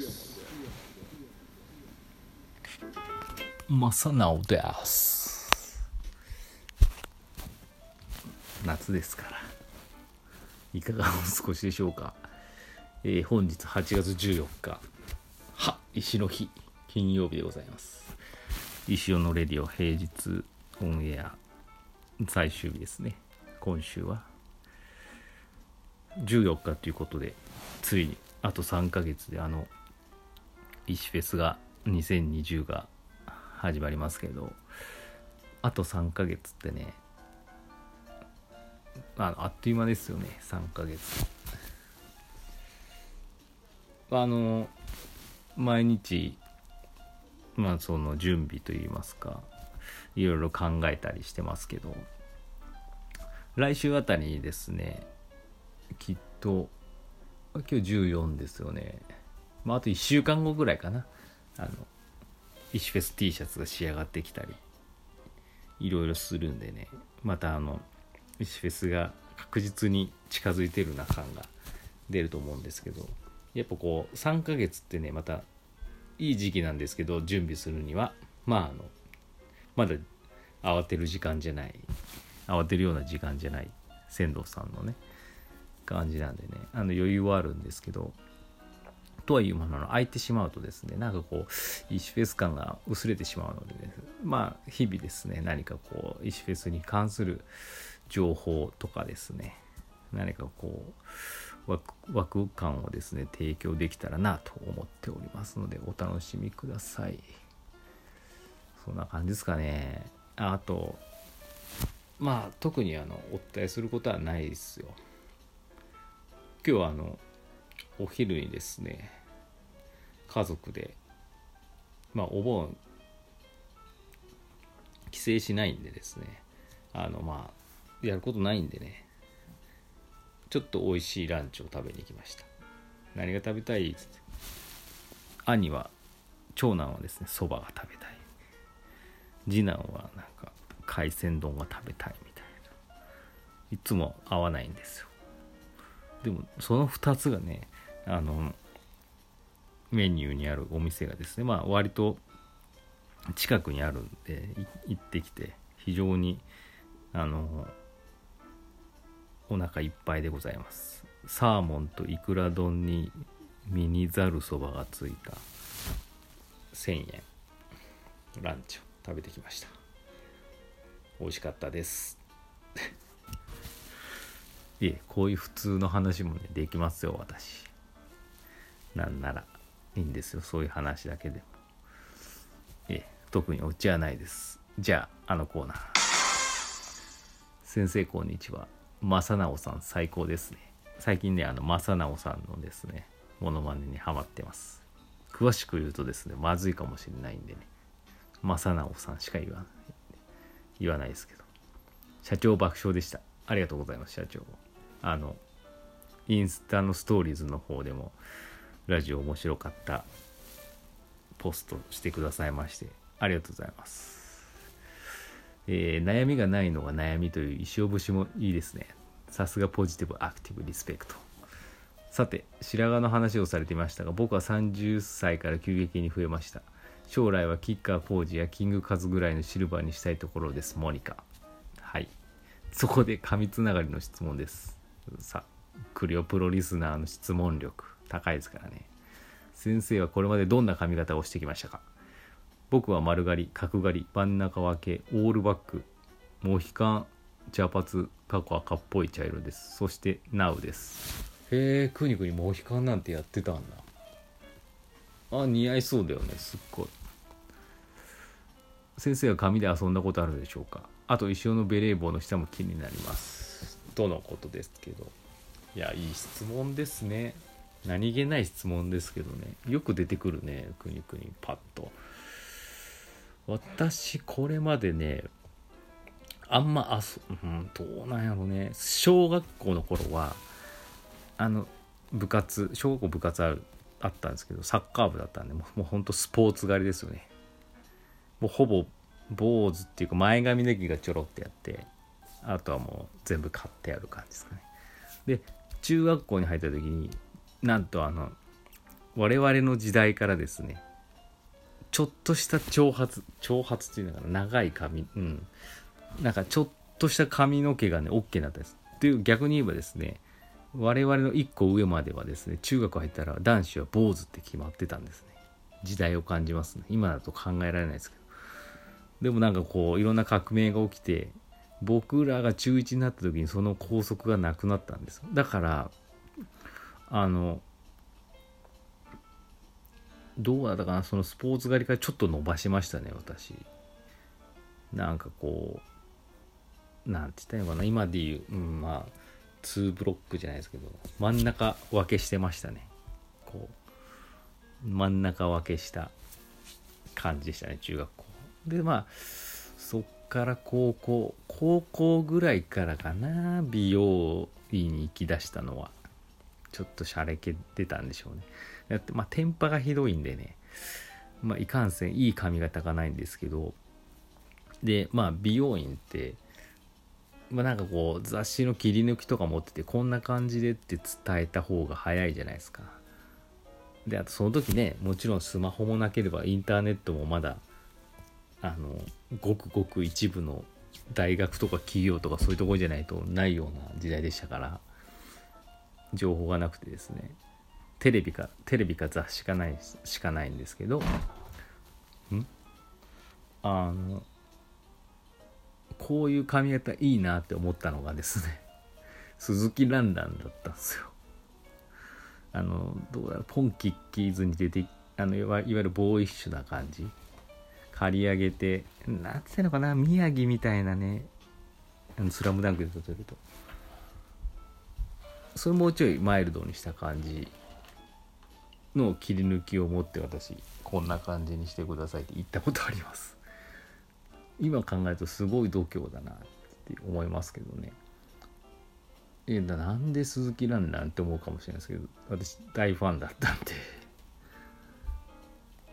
正直です。夏ですから。いかがお過ごしでしょうか、えー、本日8月14日。は石の日。金曜日でございます。石尾のレディオ平日オンエア最終日ですね。今週は。14日ということでついにあと3ヶ月であの石フェスが2020が始まりますけどあと3ヶ月ってねああっという間ですよね3ヶ月。あの毎日まあその準備といいますかいろいろ考えたりしてますけど来週あたりにですねきっと今日14ですよね、まあ、あと1週間後ぐらいかな。あの石フェス T シャツが仕上がってきたりいろいろするんでね。またあの石フェスが確実に近づいてるな感が出ると思うんですけどやっぱこう3ヶ月ってねまたいい時期なんですけど準備するにはまああのまだ慌てる時間じゃない慌てるような時間じゃない仙道さんのね感じなんでねあの余裕はあるんですけどとはいうものの空いてしまうとですねなんかこう石フェス感が薄れてしまうので、ね、まあ日々ですね何かこう石フェスに関する情報とかですね。何かこうワクワク感をですね提供できたらなと思っておりますのでお楽しみください。そんな感じですかね。あとまあ特にあのお伝えすることはないですよ。今日はあのお昼にですね家族でまあお盆帰省しないんでですねあのまあやることないんでねちょっと美味しいランチを食べに行きました。何が食べたい？っつって兄は長男はですねそばが食べたい。次男はなんか海鮮丼が食べたいみたいな。いつも合わないんですよ。でもその2つがねあのメニューにあるお店がですねまあ割と近くにあるんで行ってきて非常にあのお腹いっぱいでございます。サーモンとイクラ丼にミニザルそばがついた1000円ランチを食べてきました。美味しかったです。いえこういう普通の話もねできますよ私。なんなら。いいんですよ。そういう話だけでも。ええ特にオチはないです。じゃああのコーナー。先生こんにちは。正直さん最高ですね。最近ねあの正直さんのですねモノマネにハマってます。詳しく言うとですねまずいかもしれないんでね。正直さんしか言わない言わないですけど。社長爆笑でした。ありがとうございます社長。あのインスタのストーリーズの方でもラジオ面白かったポストしてくださいましてありがとうございます。えー悩みがないのが悩みという石尾節もいいですね。さすがポジティブアクティブリスペクト。さて白髪の話をされていましたが僕は30歳から急激に増えました。将来はキッカーポージやキングカズぐらいのシルバーにしたいところですモニカ。はい。そこで紙つながりの質問です。さあクリオプロリスナーの質問力。高いですからね。先生はこれまでどんな髪型をしてきましたか？僕は丸刈り角刈り真ん中分けオールバックモヒカン茶髪過去赤っぽい茶色です。そしてナウです。へえくにくにモヒカンなんてやってたんだ。あ似合いそうだよね。すっごい。先生は髪で遊んだことあるでしょうか？あと石尾のベレー帽の下も気になります。とのことですけど。いやいい質問ですね。何気ない質問ですけどね。よく出てくるねくにくにパッと。私これまでねあんまあそ、うん、どうなんやろね。小学校の頃はあの部活小学校部活あるあったんですけどサッカー部だったんでもうもうほんとスポーツ狩りですよね。もうほぼ坊主っていうか前髪だけがちょろってやってあとはもう全部買ってある感じですかね。で中学校に入った時になんとあの我々の時代からですねちょっとした長髪長髪っていうのかな長い髪うん。なんかちょっとした髪の毛がね OK になったんです。っていう逆に言えばですね我々の1個上まではですね中学入ったら男子は坊主って決まってたんですね。時代を感じますね。今だと考えられないですけど。でもなんかこういろんな革命が起きて僕らが中1になった時にその校則がなくなったんです。だからあのどうだったかなそのスポーツ狩りからちょっと伸ばしましたね私。なんかこうなんて言ったらいいのかな今で言う、うん、まあ2ブロックじゃないですけど真ん中分けしてましたね。こう真ん中分けした感じでしたね中学校。でまあそっから高校高校ぐらいからかな美容院に行きだしたのは。ちょっとしゃれけてたんでしょうね。だってまあテンパがひどいんでね。まあいかんせんいい髪型がないんですけど。でまあ美容院ってまあ、なんかこう雑誌の切り抜きとか持っててこんな感じでって伝えた方が早いじゃないですか。であとその時ねもちろんスマホもなければインターネットもまだあのごくごく一部の大学とか企業とかそういうところじゃないとないような時代でしたから。情報がなくてですね。テレビかテレビか雑誌かないしかないんですけど。ん？あのこういう髪型いいなって思ったのがですね 鈴木蘭蘭だったんですよ。あのどうだろうポンキッキーズに出てあのいわゆるボーイッシュな感じ。刈り上げてなんていうのかな宮城みたいなね。あのスラムダンクで例えると。それもうちょいマイルドにした感じの切り抜きを持って私こんな感じにしてくださいって言ったことあります。今考えるとすごい度胸だなって思いますけどね。えなんで鈴木蘭蘭って思うかもしれないですけど私大ファンだったんで。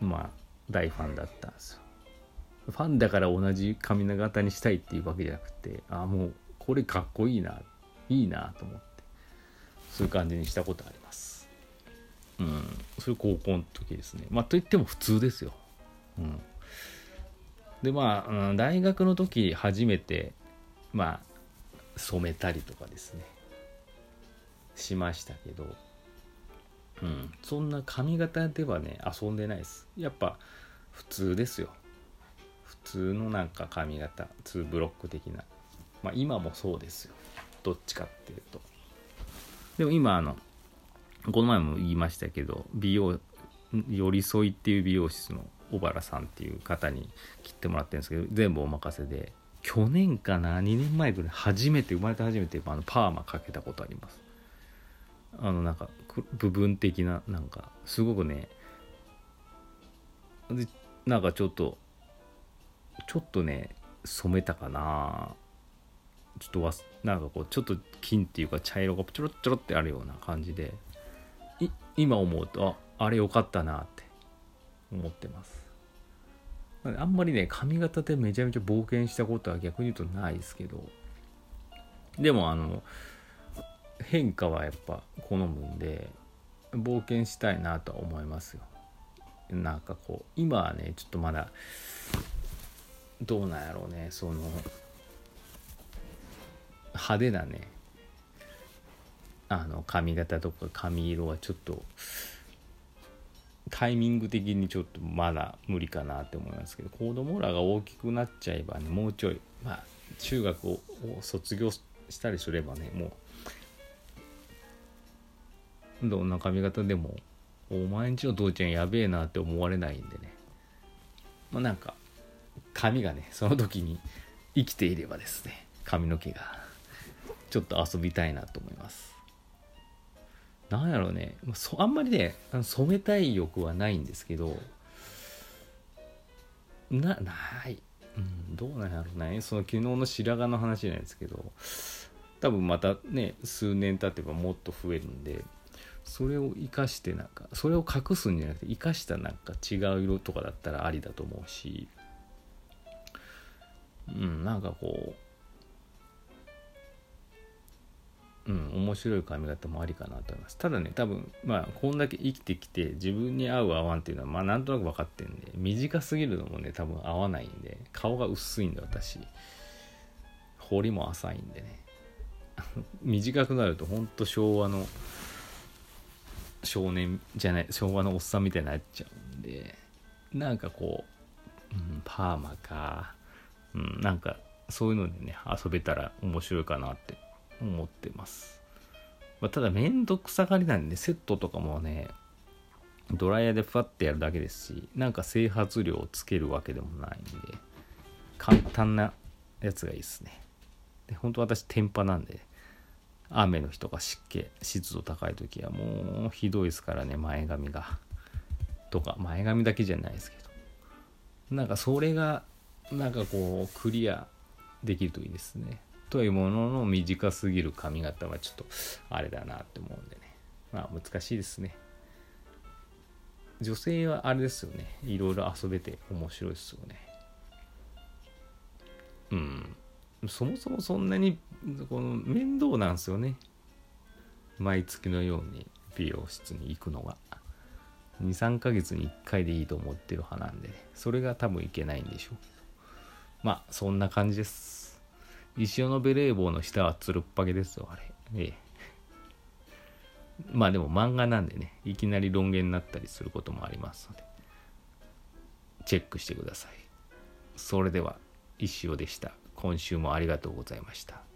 まあ大ファンだったんですよ。ファンだから同じ髪型にしたいっていうわけじゃなくてあもうこれかっこいいないいなと思って。そういう感じにしたことあります。うん。それ高校の時ですね。まあといっても普通ですよ。うん。でまあ、うん、大学の時初めてまあ染めたりとかですね。しましたけど、うん、そんな髪型ではね遊んでないです。やっぱ普通ですよ。普通のなんか髪型2ブロック的な。まあ今もそうですよ。どっちかっていうと。でも今あのこの前も言いましたけど美容寄り添いっていう美容室の小原さんっていう方に切ってもらってるんですけど全部お任せで去年かな2年前ぐらい初めて生まれて初めてあのパーマかけたことあります。あのなんか部分的ななんかすごくねなんかちょっとちょっとね染めたかな。ちょっとわなんかこうちょっと金っていうか茶色がちょろちょろってあるような感じで今思うとああれ良かったなって思ってます。あんまりね髪型でめちゃめちゃ冒険したことは逆に言うとないですけどでもあの変化はやっぱ好むんで冒険したいなとは思いますよ。なんかこう今はねちょっとまだどうなんやろうねその派手なね。あの髪型とか髪色はちょっとタイミング的にちょっとまだ無理かなって思いますけど子供らが大きくなっちゃえばねもうちょいまあ中学を卒業したりすればねもうどんな髪型でもお前んちの父ちゃんやべえなって思われないんでね。まあなんか髪がねその時に生きていればですね髪の毛が。ちょっと遊びたいなと思います。なんやろうね。あんまりね染めたい欲はないんですけどなない、うん、どうなんやろうね。その昨日の白髪の話じゃなんですけど多分またね数年経てばもっと増えるんでそれを生かしてなんかそれを隠すんじゃなくて生かしたなんか違う色とかだったらありだと思うしうんなんかこううん面白い髪型もありかなと思います。ただね多分まあこんだけ生きてきて自分に合う合わんっていうのはまあなんとなく分かってんで短すぎるのもね多分合わないんで顔が薄いんで私。彫りも浅いんでね。短くなるとほんと昭和の少年じゃない昭和のおっさんみたいになっちゃうんでなんかこう、うん、パーマか、うん、なんかそういうのでね遊べたら面白いかなって。思ってます、まあ、ただめんどくさがりなんでセットとかもねドライヤーでファッてやるだけですしなんか整髪量をつけるわけでもないんで簡単なやつがいいですね。で本当私天パなんで雨の日とか湿気湿度高い時はもうひどいですからね前髪が。とか前髪だけじゃないですけど。なんかそれがなんかこうクリアできるといいですね。というものの短すぎる髪型はちょっとあれだなって思うんでね。まあ難しいですね。女性はあれですよね。いろいろ遊べて面白いですよね。うん。そもそもそんなにこの面倒なんですよね。毎月のように美容室に行くのが。23ヶ月に1回でいいと思ってる派なんで、ね、それが多分いけないんでしょう。まあそんな感じです。石尾のベレー帽の下はつるっぱげですよあれ。ええ。まあでも漫画なんでねいきなり論言になったりすることもありますのでチェックしてください。それでは石尾でした。今週もありがとうございました。